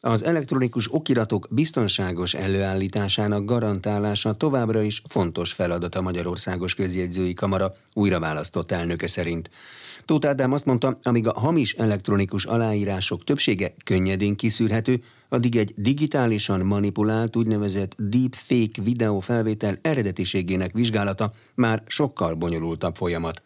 Az elektronikus okiratok biztonságos előállításának garantálása továbbra is fontos feladat a Magyarországos Közjegyzői Kamara újraválasztott elnöke szerint. Tóth Ádám azt mondta, amíg a hamis elektronikus aláírások többsége könnyedén kiszűrhető, addig egy digitálisan manipulált úgynevezett deepfake videófelvétel eredetiségének vizsgálata már sokkal bonyolultabb folyamat.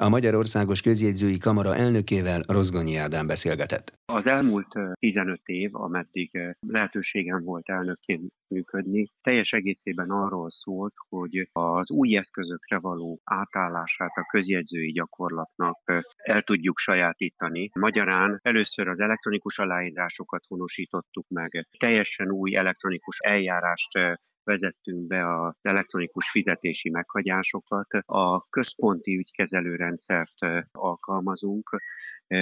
A Magyarországos Közjegyzői Kamara elnökével Rozgonyi Ádám beszélgetett. Az elmúlt 15 év, ameddig lehetőségem volt elnökként működni, teljes egészében arról szólt, hogy az új eszközökre való átállását a közjegyzői gyakorlatnak el tudjuk sajátítani. Magyarán először az elektronikus aláírásokat honosítottuk meg, teljesen új elektronikus eljárást vezettünk be az elektronikus fizetési meghagyásokat, a központi ügykezelőrendszert alkalmazunk,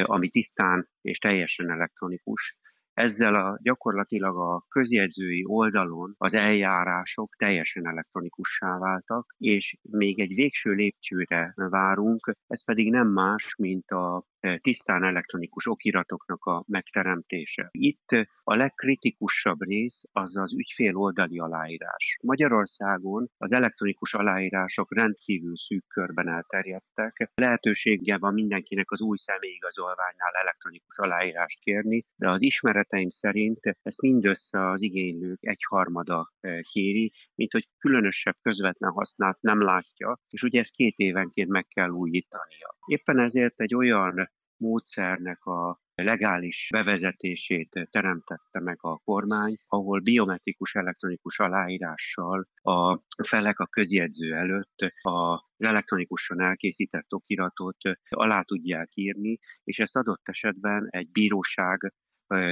ami tisztán és teljesen elektronikus, ezzel a gyakorlatilag a közjegyzői oldalon az eljárások teljesen elektronikussá váltak, és még egy végső lépcsőre várunk, ez pedig nem más, mint a e, tisztán elektronikus okiratoknak a megteremtése. Itt a legkritikusabb rész az az ügyfél oldali aláírás. Magyarországon az elektronikus aláírások rendkívül szűk körben elterjedtek. Lehetősége van mindenkinek az új személyigazolványnál elektronikus aláírást kérni, de az ismeret ismereteim szerint ezt mindössze az igénylők egyharmada eh, kéri, mint hogy különösebb közvetlen hasznát nem látja, és ugye ezt két évenként meg kell újítania. Éppen ezért egy olyan módszernek a legális bevezetését teremtette meg a kormány, ahol biometrikus elektronikus aláírással a felek a közjegyző előtt az elektronikusan elkészített okiratot alá tudják írni, és ezt adott esetben egy bíróság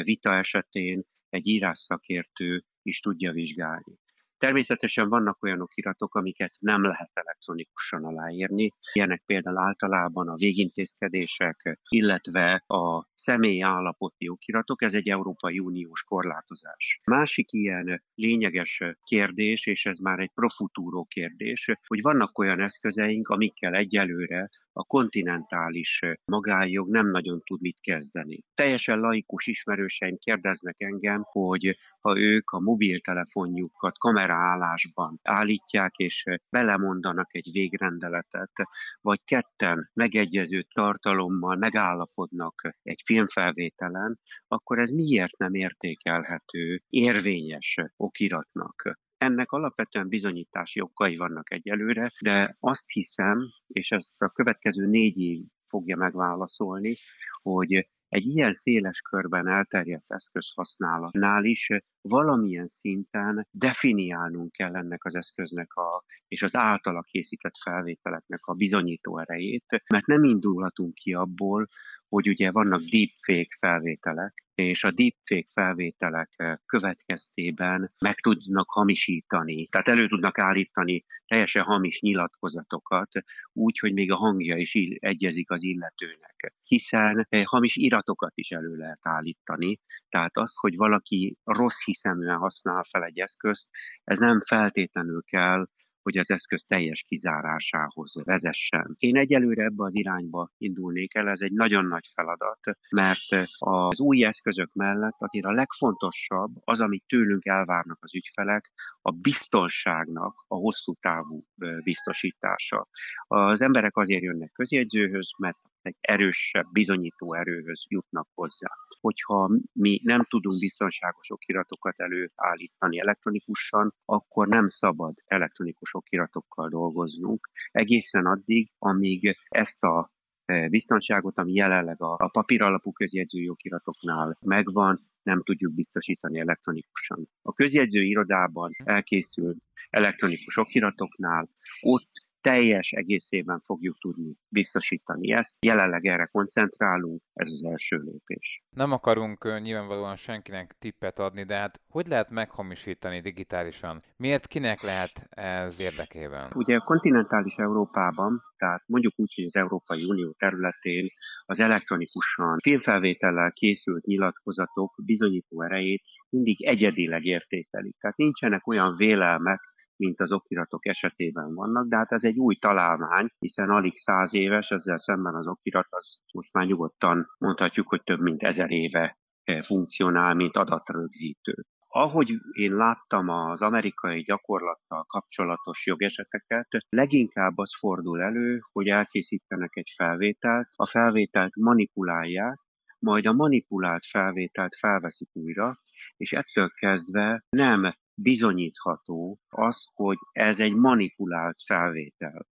vita esetén egy írásszakértő is tudja vizsgálni. Természetesen vannak olyan okiratok, amiket nem lehet elektronikusan aláírni. Ilyenek például általában a végintézkedések, illetve a személy állapoti okiratok, ez egy Európai Uniós korlátozás. Másik ilyen lényeges kérdés, és ez már egy profutúró kérdés, hogy vannak olyan eszközeink, amikkel egyelőre a kontinentális magájog nem nagyon tud mit kezdeni. Teljesen laikus ismerőseim kérdeznek engem, hogy ha ők a mobiltelefonjukat kameraállásban állítják, és belemondanak egy végrendeletet, vagy ketten megegyező tartalommal megállapodnak egy filmfelvételen, akkor ez miért nem értékelhető érvényes okiratnak? Ennek alapvetően bizonyítási okai vannak egyelőre, de azt hiszem, és ezt a következő négy év fogja megválaszolni, hogy egy ilyen széles körben elterjedt eszköz használatnál is valamilyen szinten definiálnunk kell ennek az eszköznek a, és az általa készített felvételeknek a bizonyító erejét, mert nem indulhatunk ki abból, hogy ugye vannak deepfake felvételek, és a deepfake felvételek eh, következtében meg tudnak hamisítani, tehát elő tudnak állítani teljesen hamis nyilatkozatokat, úgy, hogy még a hangja is egyezik az illetőnek. Hiszen eh, hamis iratokat is elő lehet állítani, tehát az, hogy valaki rossz hiszeműen használ fel egy eszközt, ez nem feltétlenül kell, hogy az eszköz teljes kizárásához vezessen. Én egyelőre ebbe az irányba indulnék el, ez egy nagyon nagy feladat, mert az új eszközök mellett azért a legfontosabb az, amit tőlünk elvárnak az ügyfelek, a biztonságnak a hosszú távú biztosítása. Az emberek azért jönnek közjegyzőhöz, mert egy erősebb bizonyító erőhöz jutnak hozzá. Hogyha mi nem tudunk biztonságos okiratokat előállítani elektronikusan, akkor nem szabad elektronikus okiratokkal dolgoznunk, egészen addig, amíg ezt a e, biztonságot, ami jelenleg a, papíralapú közjegyzői okiratoknál megvan, nem tudjuk biztosítani elektronikusan. A közjegyző irodában elkészült elektronikus okiratoknál ott teljes egészében fogjuk tudni biztosítani ezt. Jelenleg erre koncentrálunk, ez az első lépés. Nem akarunk nyilvánvalóan senkinek tippet adni, de hát hogy lehet meghamisítani digitálisan? Miért kinek lehet ez érdekében? Ugye a kontinentális Európában, tehát mondjuk úgy, hogy az Európai Unió területén az elektronikusan filmfelvétellel készült nyilatkozatok bizonyító erejét mindig egyedileg értékelik. Tehát nincsenek olyan vélelmek, mint az okiratok esetében vannak, de hát ez egy új találmány, hiszen alig száz éves, ezzel szemben az okirat az most már nyugodtan mondhatjuk, hogy több mint ezer éve funkcionál, mint adatrögzítő. Ahogy én láttam az amerikai gyakorlattal kapcsolatos jogeseteket, leginkább az fordul elő, hogy elkészítenek egy felvételt, a felvételt manipulálják, majd a manipulált felvételt felveszik újra, és ettől kezdve nem bizonyítható az, hogy ez egy manipulált felvétel.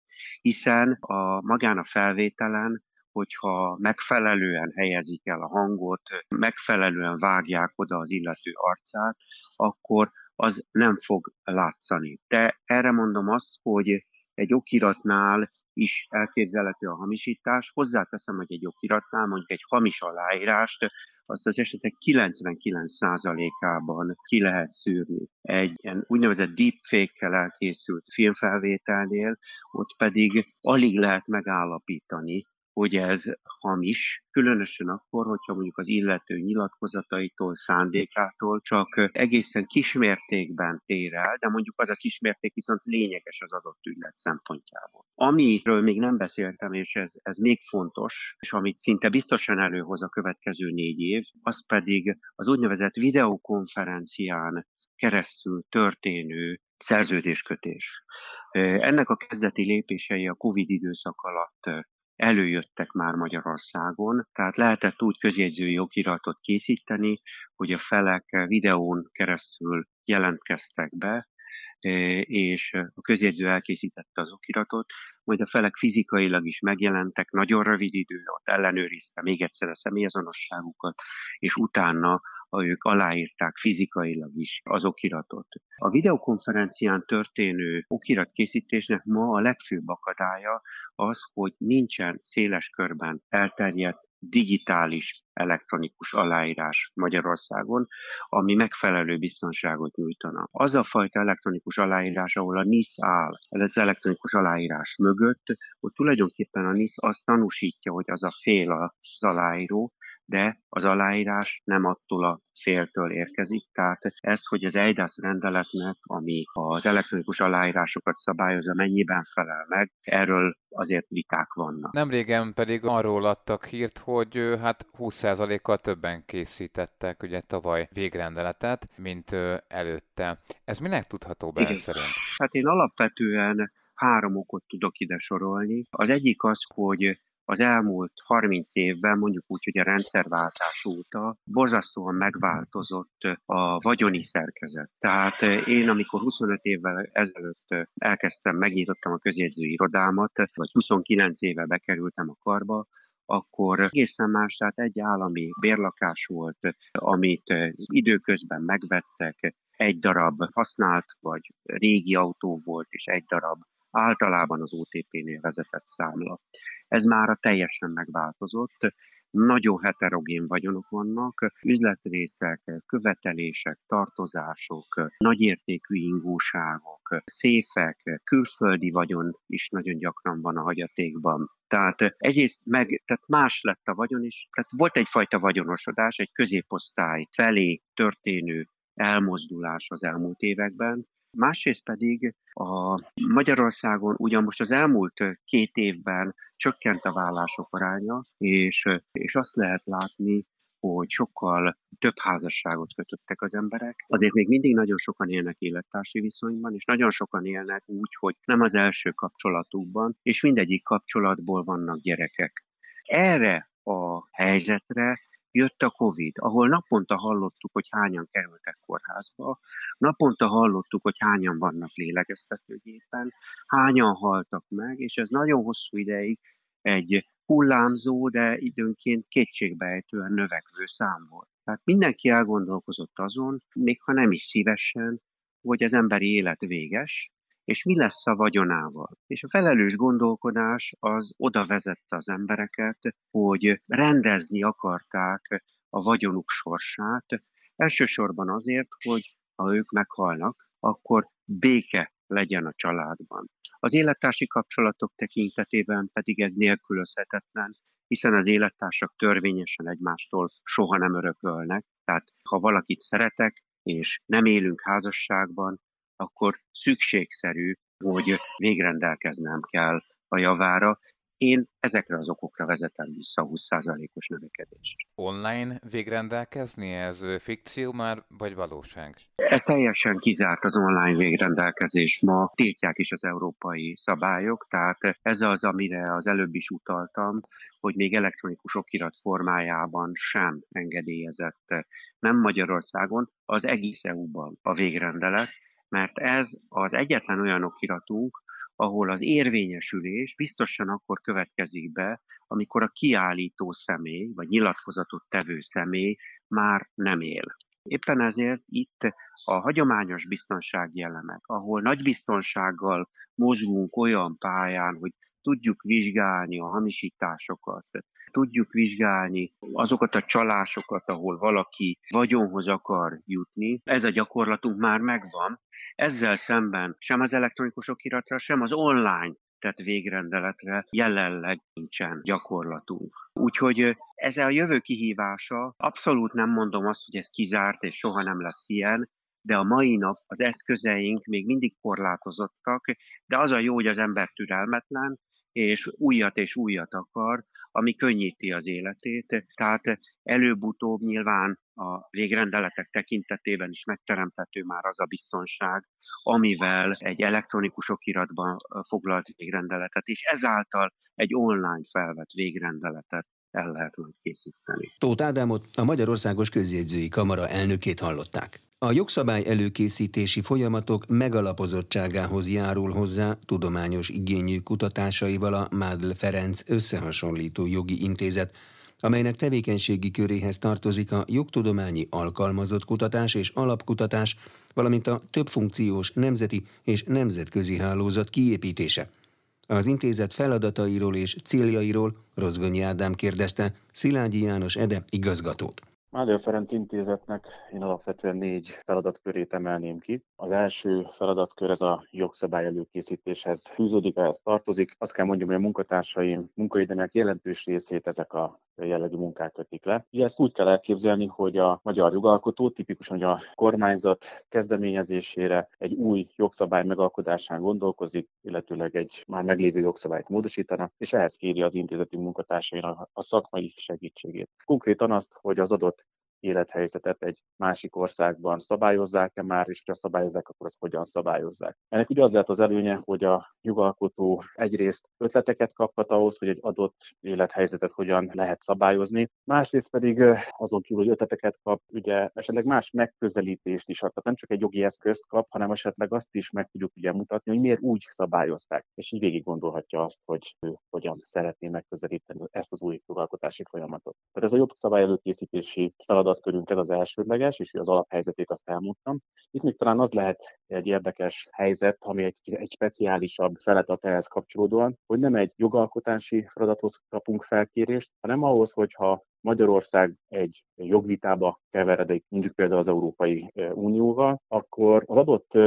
Hiszen a magán a felvételen hogyha megfelelően helyezik el a hangot, megfelelően vágják oda az illető arcát, akkor az nem fog látszani. De erre mondom azt, hogy egy okiratnál is elképzelhető a hamisítás. Hozzáteszem, hogy egy okiratnál mondjuk egy hamis aláírást azt az esetek 99%-ában ki lehet szűrni. Egy ilyen úgynevezett deepfake-kel elkészült filmfelvételnél, ott pedig alig lehet megállapítani, hogy ez hamis, különösen akkor, hogyha mondjuk az illető nyilatkozataitól, szándékától csak egészen kismértékben tér el, de mondjuk az a kismérték viszont lényeges az adott ügylet szempontjából. Amiről még nem beszéltem, és ez, ez még fontos, és amit szinte biztosan előhoz a következő négy év, az pedig az úgynevezett videokonferencián keresztül történő szerződéskötés. Ennek a kezdeti lépései a COVID időszak alatt előjöttek már Magyarországon, tehát lehetett úgy közjegyzői okiratot készíteni, hogy a felek videón keresztül jelentkeztek be, e, és a közjegyző elkészítette az okiratot, majd a felek fizikailag is megjelentek, nagyon rövid idő ott ellenőrizte még egyszer a személyazonosságukat, és utána ők aláírták fizikailag is az okiratot. A videokonferencián történő okiratkészítésnek ma a legfőbb akadálya az, hogy nincsen széles körben elterjedt digitális elektronikus aláírás Magyarországon, ami megfelelő biztonságot nyújtana. Az a fajta elektronikus aláírás, ahol a NIS áll, az elektronikus aláírás mögött, ott tulajdonképpen a NIS azt tanúsítja, hogy az a fél az aláíró, de az aláírás nem attól a féltől érkezik. Tehát ez, hogy az EIDAS rendeletnek, ami az elektronikus aláírásokat szabályozza, mennyiben felel meg, erről azért viták vannak. Nemrégen pedig arról adtak hírt, hogy hát 20%-kal többen készítettek ugye tavaly végrendeletet, mint előtte. Ez minek tudható be szerint? Hát én alapvetően három okot tudok ide sorolni. Az egyik az, hogy az elmúlt 30 évben, mondjuk úgy, hogy a rendszerváltás óta borzasztóan megváltozott a vagyoni szerkezet. Tehát én, amikor 25 évvel ezelőtt elkezdtem, megnyitottam a közjegyző irodámat, vagy 29 éve bekerültem a karba, akkor egészen más, tehát egy állami bérlakás volt, amit időközben megvettek, egy darab használt vagy régi autó volt, és egy darab általában az OTP-nél vezetett számla. Ez már a teljesen megváltozott, nagyon heterogén vagyonok vannak, üzletrészek, követelések, tartozások, nagyértékű ingóságok, széfek, külföldi vagyon is nagyon gyakran van a hagyatékban. Tehát egyrészt meg, tehát más lett a vagyon is, tehát volt egyfajta vagyonosodás, egy középosztály felé történő elmozdulás az elmúlt években, Másrészt pedig a Magyarországon ugyan most az elmúlt két évben csökkent a vállások aránya, és, és azt lehet látni, hogy sokkal több házasságot kötöttek az emberek. Azért még mindig nagyon sokan élnek élettársi viszonyban, és nagyon sokan élnek úgy, hogy nem az első kapcsolatukban, és mindegyik kapcsolatból vannak gyerekek. Erre a helyzetre Jött a Covid, ahol naponta hallottuk, hogy hányan kerültek kórházba, naponta hallottuk, hogy hányan vannak lélegeztetőgépen, hányan haltak meg, és ez nagyon hosszú ideig egy hullámzó, de időnként kétségbejtően növekvő szám volt. Tehát mindenki elgondolkozott azon, még ha nem is szívesen, hogy az emberi élet véges, és mi lesz a vagyonával. És a felelős gondolkodás az oda vezette az embereket, hogy rendezni akarták a vagyonuk sorsát, elsősorban azért, hogy ha ők meghalnak, akkor béke legyen a családban. Az élettársi kapcsolatok tekintetében pedig ez nélkülözhetetlen, hiszen az élettársak törvényesen egymástól soha nem örökölnek. Tehát ha valakit szeretek, és nem élünk házasságban, akkor szükségszerű, hogy végrendelkeznem kell a javára, Én ezekre az okokra vezetem vissza a 20%-os növekedést. Online végrendelkezni, ez fikció már, vagy valóság? Ez teljesen kizárt az online végrendelkezés. Ma tiltják is az európai szabályok, tehát ez az, amire az előbb is utaltam, hogy még elektronikus okirat formájában sem engedélyezett nem Magyarországon, az egész EU-ban a végrendelet, mert ez az egyetlen olyan okiratunk, ahol az érvényesülés biztosan akkor következik be, amikor a kiállító személy, vagy nyilatkozatot tevő személy már nem él. Éppen ezért itt a hagyományos biztonsági elemek, ahol nagy biztonsággal mozgunk olyan pályán, hogy tudjuk vizsgálni a hamisításokat, tudjuk vizsgálni azokat a csalásokat, ahol valaki vagyonhoz akar jutni. Ez a gyakorlatunk már megvan. Ezzel szemben sem az elektronikus okiratra, sem az online tehát végrendeletre jelenleg nincsen gyakorlatunk. Úgyhogy ez a jövő kihívása, abszolút nem mondom azt, hogy ez kizárt és soha nem lesz ilyen, de a mai nap az eszközeink még mindig korlátozottak, de az a jó, hogy az ember türelmetlen, és újat és újat akar, ami könnyíti az életét. Tehát előbb-utóbb nyilván a végrendeletek tekintetében is megteremthető már az a biztonság, amivel egy elektronikus okiratban foglalt végrendeletet, és ezáltal egy online felvett végrendeletet el lehet majd készíteni. Tóth Ádámot, a Magyarországos Közjegyzői Kamara elnökét hallották. A jogszabály előkészítési folyamatok megalapozottságához járul hozzá tudományos igényű kutatásaival a Mádl Ferenc összehasonlító jogi intézet, amelynek tevékenységi köréhez tartozik a jogtudományi alkalmazott kutatás és alapkutatás, valamint a többfunkciós nemzeti és nemzetközi hálózat kiépítése. Az intézet feladatairól és céljairól Rozgonyi Ádám kérdezte Szilágyi János Ede igazgatót. Mária Ferenc intézetnek én alapvetően négy feladatkörét emelném ki. Az első feladatkör ez a jogszabály előkészítéshez fűződik, ehhez tartozik. Azt kell mondjam, hogy a munkatársaim munkaidőnek jelentős részét ezek a jellegű munkák kötik le. Ugye ezt úgy kell elképzelni, hogy a magyar jogalkotó tipikusan a kormányzat kezdeményezésére egy új jogszabály megalkotásán gondolkozik, illetőleg egy már meglévő jogszabályt módosítana, és ehhez kéri az intézeti munkatársainak a szakmai segítségét. Konkrétan azt, hogy az adott élethelyzetet egy másik országban szabályozzák-e már, és ha szabályozzák, akkor azt hogyan szabályozzák. Ennek ugye az lehet az előnye, hogy a jogalkotó egyrészt ötleteket kaphat ahhoz, hogy egy adott élethelyzetet hogyan lehet szabályozni, másrészt pedig azon kívül, hogy ötleteket kap, ugye esetleg más megközelítést is ad. Nem csak egy jogi eszközt kap, hanem esetleg azt is meg tudjuk ugye mutatni, hogy miért úgy szabályozták, és így végig gondolhatja azt, hogy ő hogyan szeretné megközelíteni ezt az új jogalkotási folyamatot. Tehát ez a jobb szabály előkészítési feladat feladatkörünk ez az elsődleges, és az alaphelyzetét azt elmondtam. Itt még talán az lehet egy érdekes helyzet, ami egy, egy speciálisabb feladat ehhez kapcsolódóan, hogy nem egy jogalkotási feladathoz kapunk felkérést, hanem ahhoz, hogyha Magyarország egy jogvitába keveredik, mondjuk például az Európai Unióval, akkor az adott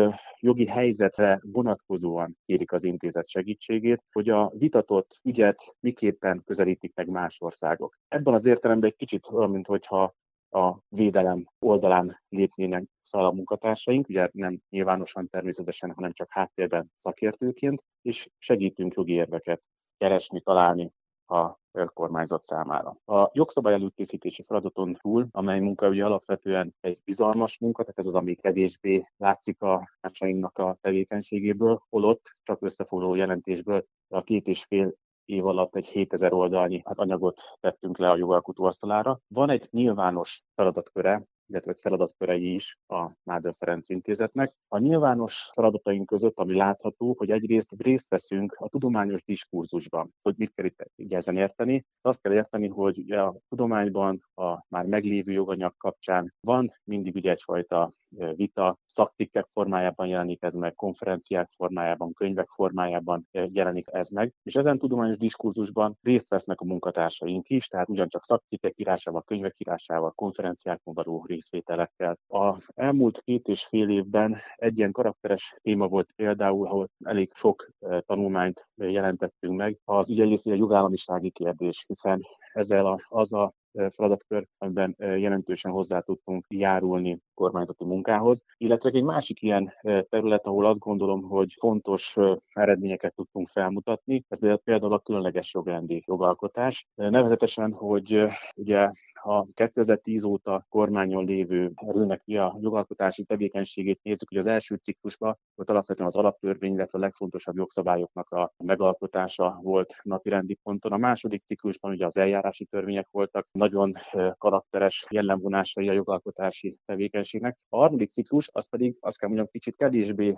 jogi helyzetre vonatkozóan kérik az intézet segítségét, hogy a vitatott ügyet miképpen közelítik meg más országok. Ebben az értelemben egy kicsit olyan, mintha a védelem oldalán lépnének fel a munkatársaink, ugye nem nyilvánosan természetesen, hanem csak háttérben szakértőként, és segítünk jogi érveket keresni, találni a kormányzat számára. A jogszabály előkészítési feladaton túl, amely munka ugye alapvetően egy bizalmas munka, tehát ez az, ami kevésbé látszik a társainknak a tevékenységéből, holott csak összefoglaló jelentésből a két és fél év alatt egy 7000 oldalnyi hát anyagot tettünk le a jogalkotó asztalára. Van egy nyilvános feladatköre, illetve feladatkörei is a Nádor Ferenc Intézetnek. A nyilvános feladataink között, ami látható, hogy egyrészt részt veszünk a tudományos diskurzusban. Hogy mit kell itt ezen érteni? Azt kell érteni, hogy ugye a tudományban a már meglévő joganyag kapcsán van mindig ugye egyfajta vita, szakcikkek formájában jelenik ez meg, konferenciák formájában, könyvek formájában jelenik ez meg, és ezen tudományos diskurzusban részt vesznek a munkatársaink is, tehát ugyancsak szakcikkek írásával, könyvek írásával, konferenciákon való részvételekkel. Az elmúlt két és fél évben egy ilyen karakteres téma volt például, ahol elég sok tanulmányt jelentettünk meg, az ugye a jogállamisági kérdés, hiszen ezzel a, az a feladatkör, amiben jelentősen hozzá tudtunk járulni kormányzati munkához. Illetve egy másik ilyen terület, ahol azt gondolom, hogy fontos eredményeket tudtunk felmutatni, ez például a különleges jogrendi jogalkotás. Nevezetesen, hogy ugye a 2010 óta kormányon lévő erőnek a jogalkotási tevékenységét nézzük, hogy az első ciklusban volt alapvetően az alaptörvény, illetve a legfontosabb jogszabályoknak a megalkotása volt napirendi ponton. A második ciklusban ugye az eljárási törvények voltak, nagyon karakteres jellemvonásai a jogalkotási tevékenységnek. A harmadik ciklus az pedig azt kell mondjam kicsit kevésbé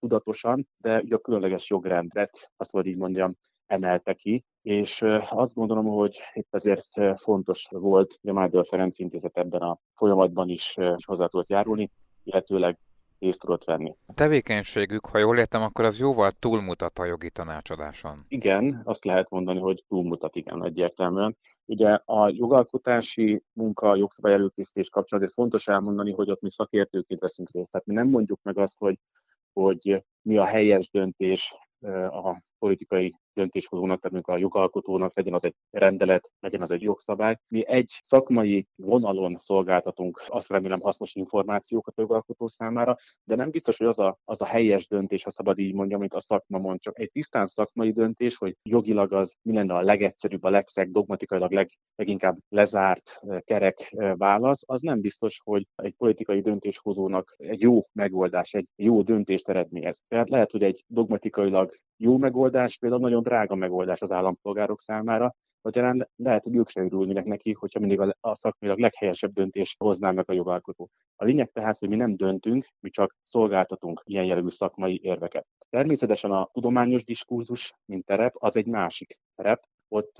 tudatosan, de ugye a különleges jogrendet, azt hogy így mondjam, emelte ki, és azt gondolom, hogy itt azért fontos volt, hogy a Mádor Ferenc Intézet ebben a folyamatban is hozzá tudott járulni, illetőleg részt tudott venni. A tevékenységük, ha jól értem, akkor az jóval túlmutat a jogi tanácsadáson. Igen, azt lehet mondani, hogy túlmutat, igen, egyértelműen. Ugye a jogalkotási munka, a jogszabály előkészítés kapcsán azért fontos elmondani, hogy ott mi szakértőként veszünk részt. Tehát mi nem mondjuk meg azt, hogy hogy mi a helyes döntés a politikai döntéshozónak, tehát a jogalkotónak, legyen az egy rendelet, legyen az egy jogszabály. Mi egy szakmai vonalon szolgáltatunk, azt remélem hasznos információkat a jogalkotó számára, de nem biztos, hogy az a, az a helyes döntés, ha szabad így mondjam, amit a szakma mond, csak egy tisztán szakmai döntés, hogy jogilag az mi lenne a legegyszerűbb, a legszeg, dogmatikailag leg, leginkább lezárt, kerek válasz, az nem biztos, hogy egy politikai döntéshozónak egy jó megoldás, egy jó döntést eredményez. Tehát lehet, hogy egy dogmatikailag jó megoldás, például nagyon drága megoldás az állampolgárok számára, Magyarán lehet, hogy ők sem örülnének neki, hogyha mindig a, a szakmailag leghelyesebb döntést hozná meg a jogalkotó. A lényeg tehát, hogy mi nem döntünk, mi csak szolgáltatunk ilyen jellegű szakmai érveket. Természetesen a tudományos diskurzus, mint terep, az egy másik terep. Ott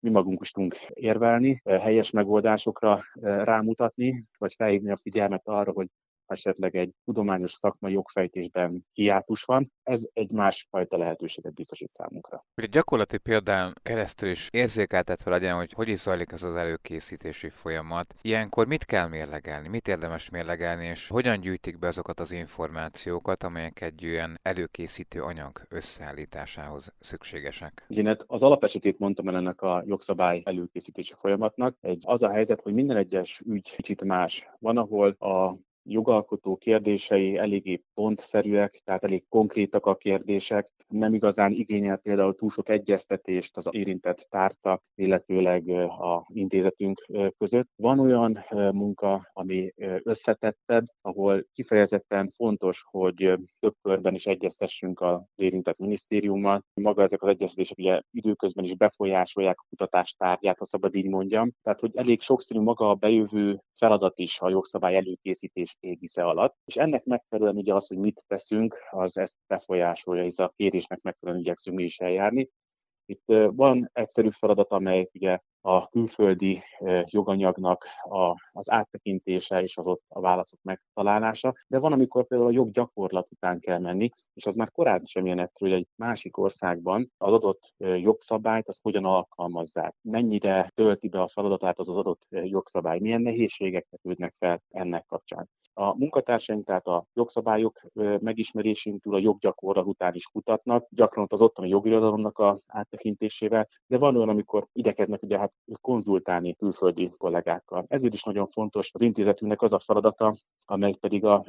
mi magunk is tudunk érvelni, helyes megoldásokra rámutatni, vagy felhívni a figyelmet arra, hogy esetleg egy tudományos szakmai jogfejtésben hiátus van, ez egy másfajta lehetőséget biztosít számunkra. Egy gyakorlati példán keresztül is érzékeltetve legyen, hogy hogy is zajlik ez az előkészítési folyamat. Ilyenkor mit kell mérlegelni, mit érdemes mérlegelni, és hogyan gyűjtik be azokat az információkat, amelyek egy ilyen előkészítő anyag összeállításához szükségesek? Ugye az alapesetét mondtam el ennek a jogszabály előkészítési folyamatnak. Egy, az a helyzet, hogy minden egyes ügy kicsit más. Van, ahol a jogalkotó kérdései eléggé pontszerűek, tehát elég konkrétak a kérdések, nem igazán igényel például túl sok egyeztetést az érintett tárca, illetőleg a intézetünk között. Van olyan munka, ami összetettebb, ahol kifejezetten fontos, hogy több körben is egyeztessünk az érintett minisztériummal. Maga ezek az egyeztetések ugye időközben is befolyásolják a kutatás tárgyát, ha szabad így mondjam. Tehát, hogy elég sokszínű maga a bejövő feladat is a jogszabály előkészítés égisze alatt, és ennek megfelelően ugye az, hogy mit teszünk, az ezt befolyásolja, hisz a kérésnek megfelelően igyekszünk mi is eljárni. Itt van egyszerű feladat, amely ugye a külföldi joganyagnak a, az áttekintése és az ott a válaszok megtalálása, de van, amikor például a joggyakorlat után kell menni, és az már korán sem ilyen egyszerű, hogy egy másik országban az adott jogszabályt azt hogyan alkalmazzák, mennyire tölti be a feladatát az az adott jogszabály, milyen nehézségek vetődnek fel ennek kapcsán. A munkatársaink tehát a jogszabályok megismerésén túl a joggyakorlat után is kutatnak, gyakran az ottani jogirodalomnak a áttekintésével, de van olyan, amikor igyekeznek ugye hát konzultálni külföldi kollégákkal. Ezért is nagyon fontos az intézetünknek az a feladata, amely pedig a,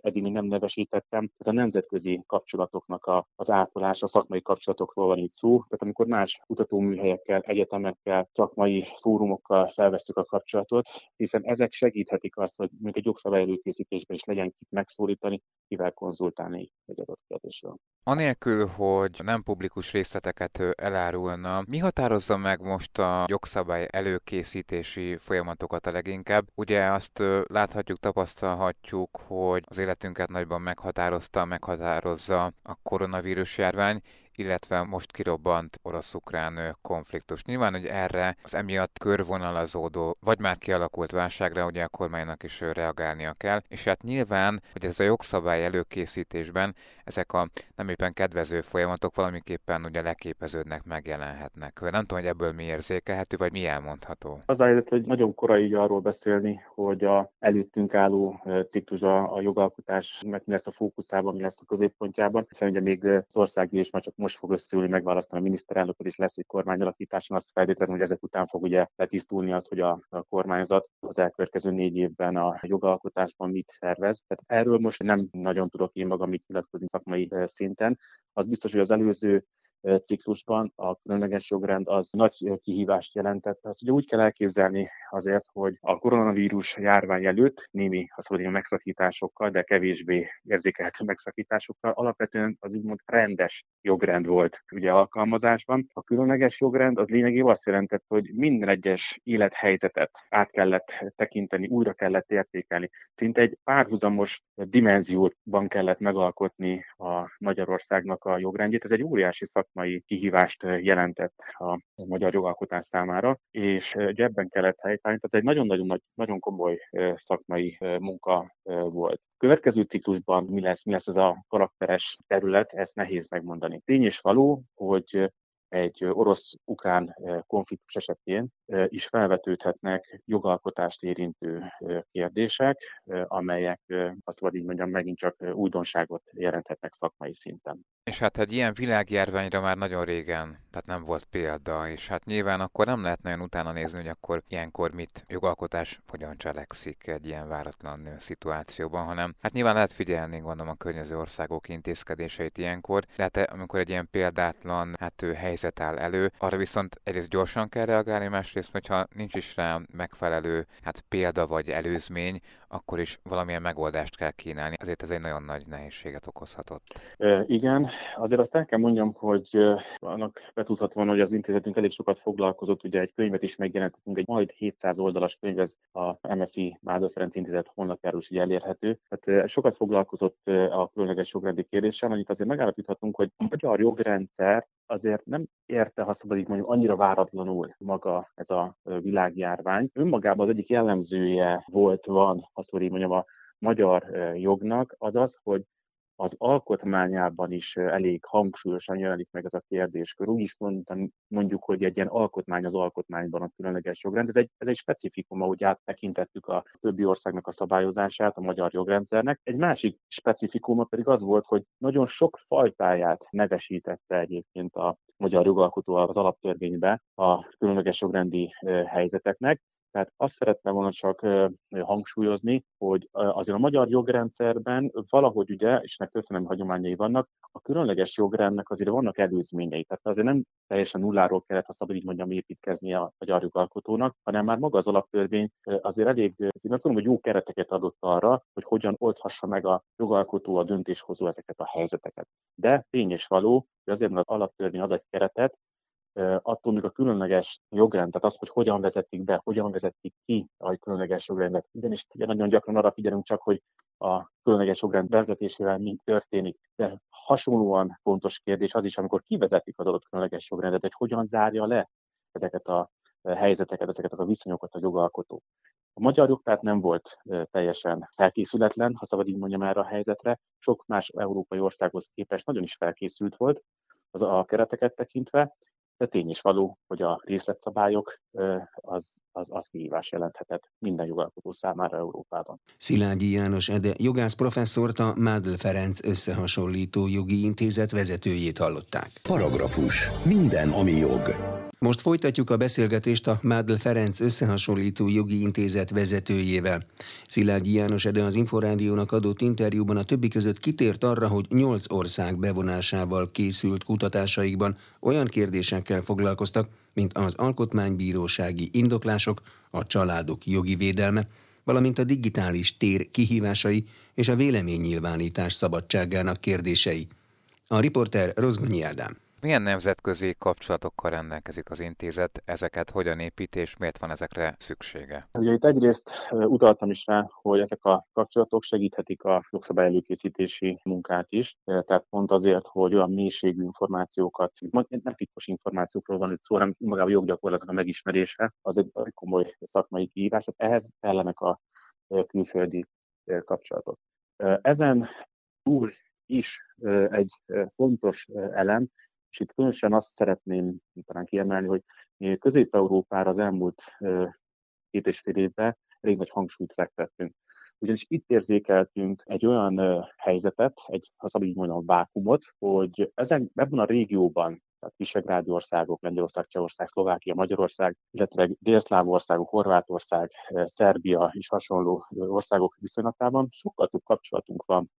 eddig még nem nevesítettem, ez a nemzetközi kapcsolatoknak a, az ápolása, a szakmai kapcsolatokról van itt szó. Tehát amikor más kutatóműhelyekkel, egyetemekkel, szakmai fórumokkal felvesztük a kapcsolatot, hiszen ezek segíthetik azt, hogy még egy jogszabály előkészítésben is legyen kit megszólítani, kivel konzultálni egy adott kérdésről. Anélkül, hogy nem publikus részleteket elárulna, mi határozza meg most a jogszabály előkészítési folyamatokat a leginkább? Ugye azt láthatjuk, tapasztalhatjuk, hogy az életünket nagyban meghatározta, meghatározza a koronavírus járvány, illetve most kirobbant orosz-ukrán konfliktus. Nyilván, hogy erre az emiatt körvonalazódó, vagy már kialakult válságra ugye a kormánynak is reagálnia kell, és hát nyilván, hogy ez a jogszabály előkészítésben ezek a nem éppen kedvező folyamatok valamiképpen ugye leképeződnek, megjelenhetnek. Nem tudom, hogy ebből mi érzékelhető, vagy mi elmondható. Az a helyzet, hogy nagyon korai arról beszélni, hogy a előttünk álló ciklus a, a jogalkotás, meg mi lesz a fókuszában, mi lesz a középpontjában, hiszen ugye még az országgyűlés már csak most fog összeülni, megválasztani a miniszterelnököt, és lesz egy kormányalakításon, azt feltétlenül, hogy ezek után fog ugye letisztulni az, hogy a, a kormányzat az elkövetkező négy évben a jogalkotásban mit tervez. Tehát erről most nem nagyon tudok én magam mit nyilatkozni szakmai szinten. Az biztos, hogy az előző ciklusban a különleges jogrend az nagy kihívást jelentett. Azt ugye úgy kell elképzelni azért, hogy a koronavírus járvány előtt némi azt mondja, megszakításokkal, de kevésbé érzékelhető megszakításokkal alapvetően az úgymond rendes jogrend volt ugye alkalmazásban. A különleges jogrend az lényegében azt jelentett, hogy minden egyes élethelyzetet át kellett tekinteni, újra kellett értékelni. Szinte egy párhuzamos dimenzióban kellett megalkotni a Magyarországnak a jogrendjét. Ez egy óriási szakmai kihívást jelentett a magyar jogalkotás számára, és ebben kellett helytállni. Ez egy nagyon-nagyon nagy, nagyon komoly szakmai munka volt. Következő ciklusban mi lesz, mi lesz ez a karakteres terület, ezt nehéz megmondani. Tény és való, hogy egy orosz-ukrán konfliktus esetén is felvetődhetnek jogalkotást érintő kérdések, amelyek azt vagy így mondjam, megint csak újdonságot jelenthetnek szakmai szinten. És hát egy ilyen világjárványra már nagyon régen, tehát nem volt példa, és hát nyilván akkor nem lehet nagyon utána nézni, hogy akkor ilyenkor mit jogalkotás hogyan cselekszik egy ilyen váratlan szituációban, hanem hát nyilván lehet figyelni, gondolom a környező országok intézkedéseit ilyenkor, de hát amikor egy ilyen példátlan hát helyzet áll elő, arra viszont egyrészt gyorsan kell reagálni, másrészt, hogyha nincs is rá megfelelő hát példa vagy előzmény, akkor is valamilyen megoldást kell kínálni. Ezért ez egy nagyon nagy nehézséget okozhatott. Igen, azért azt el kell mondjam, hogy annak betudhatóan, hogy az intézetünk elég sokat foglalkozott, ugye egy könyvet is megjelentettünk, egy majd 700 oldalas könyv, ez a MFI Mádó Ferenc Intézet honlapjáról is elérhető. Tehát sokat foglalkozott a különleges jogrendi kérdéssel, annyit azért megállapíthatunk, hogy a magyar jogrendszer azért nem érte, ha szabad így mondjuk, annyira váratlanul maga ez a világjárvány. Önmagában az egyik jellemzője volt, van, ha szabad így mondjam, a magyar jognak, az az, hogy az alkotmányában is elég hangsúlyosan jelenik meg ez a kérdéskör. Úgy is mondjuk, hogy egy ilyen alkotmány az alkotmányban a különleges jogrend. Ez egy, ez egy specifikum, ahogy áttekintettük a többi országnak a szabályozását, a magyar jogrendszernek. Egy másik specifikuma pedig az volt, hogy nagyon sok fajtáját nevesítette egyébként a magyar jogalkotó az alaptörvénybe a különleges jogrendi helyzeteknek. Tehát azt szerettem volna csak hangsúlyozni, hogy azért a magyar jogrendszerben valahogy ugye, és nek történelmi hagyományai vannak, a különleges jogrendnek azért vannak előzményei. Tehát azért nem teljesen nulláról kellett, ha szabad így mondjam, építkezni a magyar jogalkotónak, hanem már maga az alaptörvény azért elég, én azt mondom, hogy jó kereteket adott arra, hogy hogyan oldhassa meg a jogalkotó, a döntéshozó ezeket a helyzeteket. De tény és való, hogy azért, mert az alaptörvény ad egy keretet, attól még a különleges jogrend, tehát az, hogy hogyan vezetik be, hogyan vezetik ki a különleges jogrendet. Ugyanis ugye nagyon gyakran arra figyelünk csak, hogy a különleges jogrend vezetésével mi történik. De hasonlóan fontos kérdés az is, amikor kivezetik az adott különleges jogrendet, hogy hogyan zárja le ezeket a helyzeteket, ezeket a viszonyokat a jogalkotó. A magyar jog tehát nem volt teljesen felkészületlen, ha szabad így mondjam erre a helyzetre. Sok más európai országhoz képest nagyon is felkészült volt az a kereteket tekintve, de tény is való, hogy a részletszabályok az, az, az kihívás jelenthetett minden jogalkotó számára Európában. Szilágyi János Ede jogász professzort a Mádl Ferenc összehasonlító jogi intézet vezetőjét hallották. Paragrafus. Minden, ami jog. Most folytatjuk a beszélgetést a Mádl Ferenc összehasonlító jogi intézet vezetőjével. Szilágyi János Ede az Inforádiónak adott interjúban a többi között kitért arra, hogy nyolc ország bevonásával készült kutatásaikban olyan kérdésekkel foglalkoztak, mint az alkotmánybírósági indoklások, a családok jogi védelme, valamint a digitális tér kihívásai és a véleménynyilvánítás szabadságának kérdései. A riporter Rozgonyi Ádám. Milyen nemzetközi kapcsolatokkal rendelkezik az intézet, ezeket hogyan épít és miért van ezekre szüksége? Ugye itt egyrészt utaltam is rá, hogy ezek a kapcsolatok segíthetik a jogszabály előkészítési munkát is, tehát pont azért, hogy olyan mélységű információkat, nem titkos információkról van itt szó, hanem magában joggyakorlatnak a megismerése, az egy komoly szakmai kihívás, tehát ehhez kellenek a külföldi kapcsolatok. Ezen túl is egy fontos elem, és itt különösen azt szeretném talán kiemelni, hogy Közép-Európára az elmúlt két és fél évben elég nagy hangsúlyt fektettünk. ugyanis itt érzékeltünk egy olyan helyzetet, egy, ha szabad így mondom, vákumot, hogy ezen, ebben a régióban tehát Visegrádi országok, Lengyelország, Csehország, Szlovákia, Magyarország, illetve délszláv országok, Horvátország, Szerbia és hasonló országok viszonylatában sokkal több kapcsolatunk van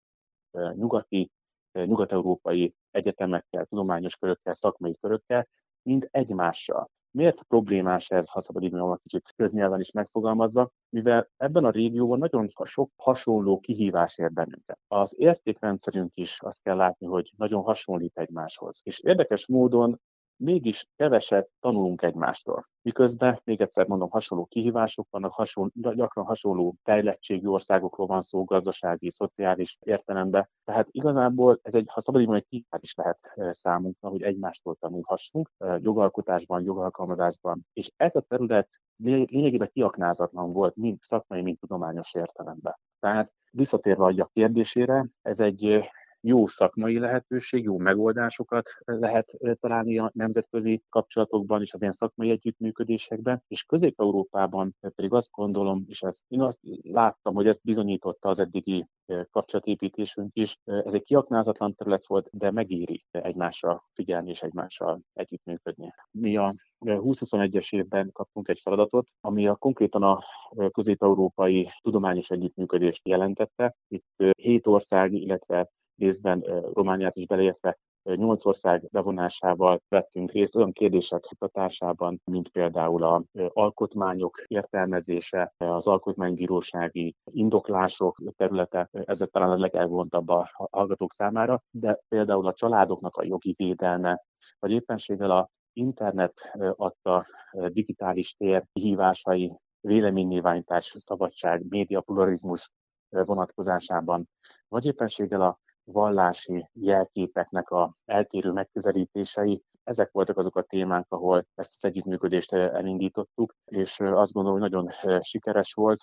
nyugati, nyugat-európai egyetemekkel, tudományos körökkel, szakmai körökkel, mint egymással. Miért problémás ez, ha szabad így mondom, kicsit köznyelven is megfogalmazva, mivel ebben a régióban nagyon sok hasonló kihívás ér bennünket. Az értékrendszerünk is azt kell látni, hogy nagyon hasonlít egymáshoz. És érdekes módon mégis keveset tanulunk egymástól. Miközben, még egyszer mondom, hasonló kihívások vannak, hasonló, gyakran hasonló fejlettségű országokról van szó, gazdasági, szociális értelemben. Tehát igazából ez egy, ha szabad így mondani, kihívás is lehet eh, számunkra, hogy egymástól tanulhassunk jogalkotásban, jogalkalmazásban. És ez a terület lényegében kiaknázatlan volt, mind szakmai, mind tudományos értelemben. Tehát visszatérve a kérdésére, ez egy jó szakmai lehetőség, jó megoldásokat lehet találni a nemzetközi kapcsolatokban és az ilyen szakmai együttműködésekben, és Közép-Európában pedig azt gondolom, és ezt, én azt láttam, hogy ezt bizonyította az eddigi kapcsolatépítésünk is. Ez egy kiaknázatlan terület volt, de megéri egymásra figyelni és egymással együttműködni. Mi a 2021-es évben kaptunk egy feladatot, ami a konkrétan a közép-európai tudományos együttműködést jelentette. Itt hét ország, illetve részben Romániát is beleértve nyolc ország bevonásával vettünk részt olyan kérdések kutatásában, mint például a alkotmányok értelmezése, az alkotmánybírósági indoklások területe, ez talán a legelvontabb a hallgatók számára, de például a családoknak a jogi védelme, vagy éppenséggel a internet adta digitális tér kihívásai, véleménynyilvánítás, szabadság, média pluralizmus vonatkozásában, vagy éppenséggel a vallási jelképeknek a eltérő megközelítései. Ezek voltak azok a témák, ahol ezt az együttműködést elindítottuk, és azt gondolom, hogy nagyon sikeres volt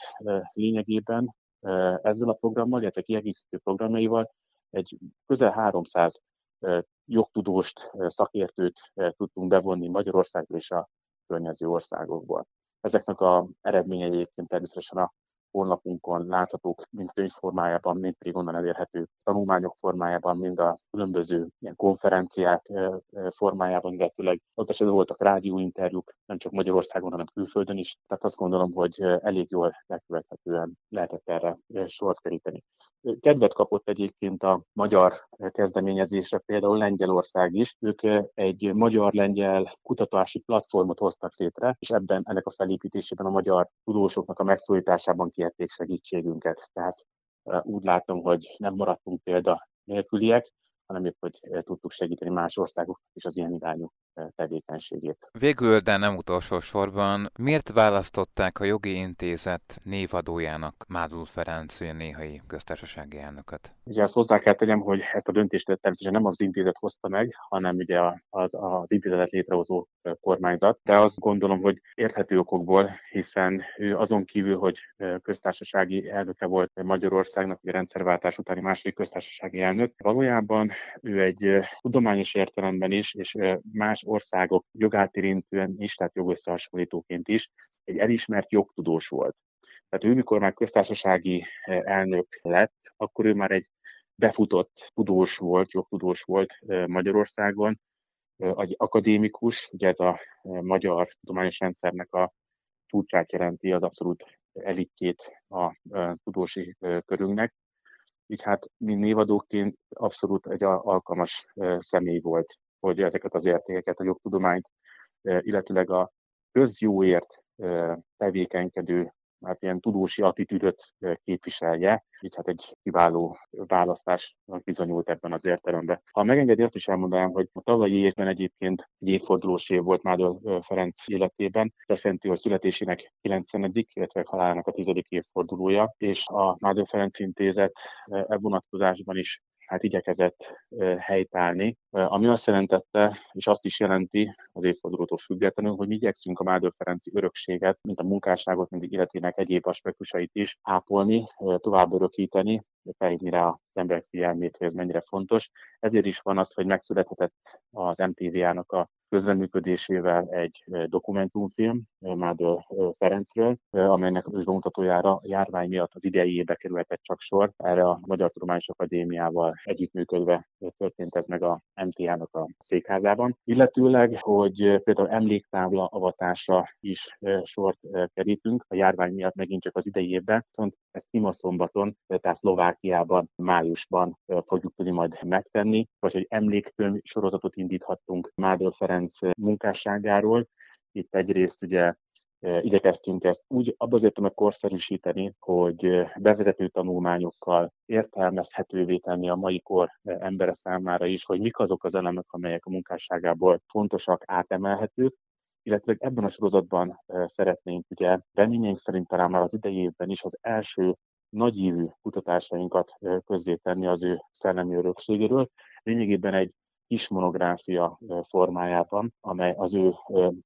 lényegében ezzel a programmal, illetve kiegészítő programjaival egy közel 300 jogtudóst, szakértőt tudtunk bevonni Magyarországból és a környező országokból. Ezeknek a eredményei egyébként természetesen a honlapunkon láthatók, mind könyv formájában, mind pedig onnan elérhető tanulmányok formájában, mind a különböző ilyen konferenciák formájában, illetőleg ott esetben voltak rádióinterjúk, nem csak Magyarországon, hanem külföldön is, tehát azt gondolom, hogy elég jól megkövethetően lehetett erre sort keríteni. Kedvet kapott egyébként a magyar kezdeményezésre például Lengyelország is. Ők egy magyar-lengyel kutatási platformot hoztak létre, és ebben ennek a felépítésében a magyar tudósoknak a megszólításában kérték segítségünket. Tehát úgy látom, hogy nem maradtunk példa nélküliek, hanem épp, hogy tudtuk segíteni más országoknak is az ilyen irányú tevékenységét. Végül, de nem utolsó sorban, miért választották a jogi intézet névadójának Mádul Ferenc néhai köztársasági elnököt? Ugye azt hozzá kell tegyem, hogy ezt a döntést természetesen nem az intézet hozta meg, hanem ugye az, az intézetet létrehozó kormányzat, de azt gondolom, hogy érthető okokból, hiszen ő azon kívül, hogy köztársasági elnöke volt Magyarországnak, ugye rendszerváltás utáni második köztársasági elnök, valójában ő egy tudományos értelemben is, és más más országok jogát érintően is, tehát jogösszehasonlítóként is egy elismert jogtudós volt. Tehát ő, mikor már köztársasági eh, elnök lett, akkor ő már egy befutott tudós volt, jogtudós volt eh, Magyarországon, eh, egy akadémikus, ugye ez a magyar tudományos rendszernek a csúcsát jelenti, az abszolút elitjét a tudósi körünknek. Így hát mi névadóként abszolút egy alkalmas személy volt hogy ezeket az értékeket, a jogtudományt, illetőleg a közjóért tevékenykedő hát ilyen tudósi attitűdöt képviselje, így hát egy kiváló választás bizonyult ebben az értelemben. Ha megengedi, azt is elmondanám, hogy a tavalyi évben egyébként egy évfordulós év volt Mádor Ferenc életében. Ez azt jelenti, hogy születésének 90. illetve halálának a 10. évfordulója, és a Mádor Ferenc Intézet e vonatkozásban is hát igyekezett helytállni, ami azt jelentette, és azt is jelenti az évfordulótól függetlenül, hogy mi igyekszünk a Mádor Ferenci örökséget, mint a munkásságot, mint életének egyéb aspektusait is ápolni, tovább örökíteni, felhívni rá az emberek figyelmét, hogy ez mennyire fontos. Ezért is van az, hogy megszülethetett az MTV-nak a közreműködésével egy dokumentumfilm, Mádő Ferencről, amelynek a bemutatójára járvány miatt az idei évbe kerülhetett csak sor. Erre a Magyar Tudományos Akadémiával együttműködve történt ez meg a MTA-nak a székházában. Illetőleg, hogy például emléktábla avatása is sort kerítünk, a járvány miatt megint csak az idei évben, viszont ezt szombaton, tehát Szlovákiában, májusban fogjuk tudni majd megtenni, vagy hogy emlékkönyv sorozatot indíthattunk Mádor Ferenc munkásságáról. Itt egyrészt ugye igyekeztünk ezt úgy abban az értelemben korszerűsíteni, hogy bevezető tanulmányokkal értelmezhetővé tenni a mai kor embere számára is, hogy mik azok az elemek, amelyek a munkásságából fontosak, átemelhetők, illetve ebben a sorozatban szeretnénk ugye reményeink szerint talán már az idei évben is az első nagyívű kutatásainkat közzétenni az ő szellemi örökségéről. Lényegében egy kis monográfia formájában, amely az ő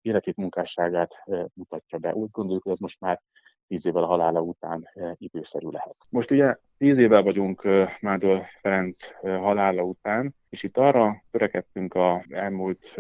életét, munkásságát mutatja be. Úgy gondoljuk, hogy ez most már tíz évvel a halála után időszerű lehet. Most ugye tíz évvel vagyunk Mádol Ferenc halála után, és itt arra törekedtünk a elmúlt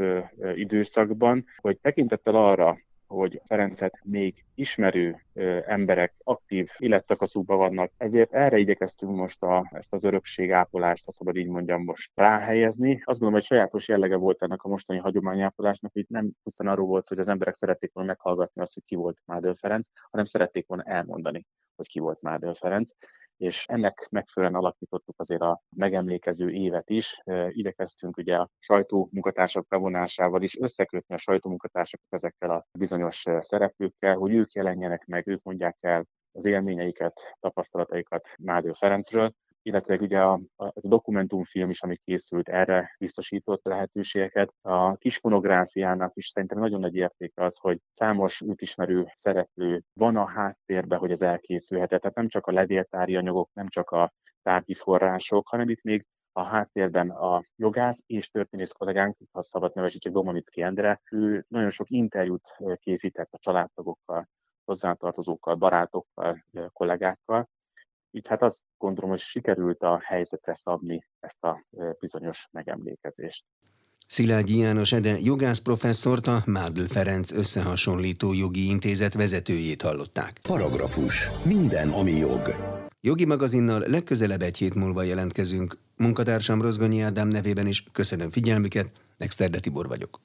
időszakban, hogy tekintettel arra, hogy Ferencet még ismerő emberek aktív életszakaszukban vannak, ezért erre igyekeztünk most a, ezt az örökségápolást, ha szabad így mondjam, most ráhelyezni. Azt gondolom, hogy sajátos jellege volt ennek a mostani hagyományápolásnak, hogy nem pusztán arról volt, hogy az emberek szerették volna meghallgatni azt, hogy ki volt Mádő Ferenc, hanem szerették volna elmondani, hogy ki volt Mádő Ferenc és ennek megfelelően alakítottuk azért a megemlékező évet is. Idekeztünk ugye a sajtó munkatársak bevonásával is összekötni a sajtó munkatársakat ezekkel a bizonyos szereplőkkel, hogy ők jelenjenek meg, ők mondják el az élményeiket, tapasztalataikat Mádő Ferencről, illetve ugye a, a, ez a dokumentumfilm is, ami készült, erre biztosított lehetőségeket. A kis monográfiának is szerintem nagyon nagy értéke az, hogy számos útismerő szereplő van a háttérben, hogy ez elkészülhetett. Tehát nem csak a levéltári anyagok, nem csak a tárgyi források, hanem itt még a háttérben a jogász és történész kollégánk, ha szabad nevesítsek Domonicki Endre, ő nagyon sok interjút készített a családtagokkal, hozzátartozókkal, barátokkal, kollégákkal, így hát azt gondolom, hogy sikerült a helyzetre szabni ezt a bizonyos megemlékezést. Szilágyi János Ede jogász professzort, a Mádl Ferenc összehasonlító jogi intézet vezetőjét hallották. Paragrafus. Minden, ami jog. Jogi magazinnal legközelebb egy hét múlva jelentkezünk. Munkatársam Rozgonyi Ádám nevében is köszönöm figyelmüket, Exterde Tibor vagyok.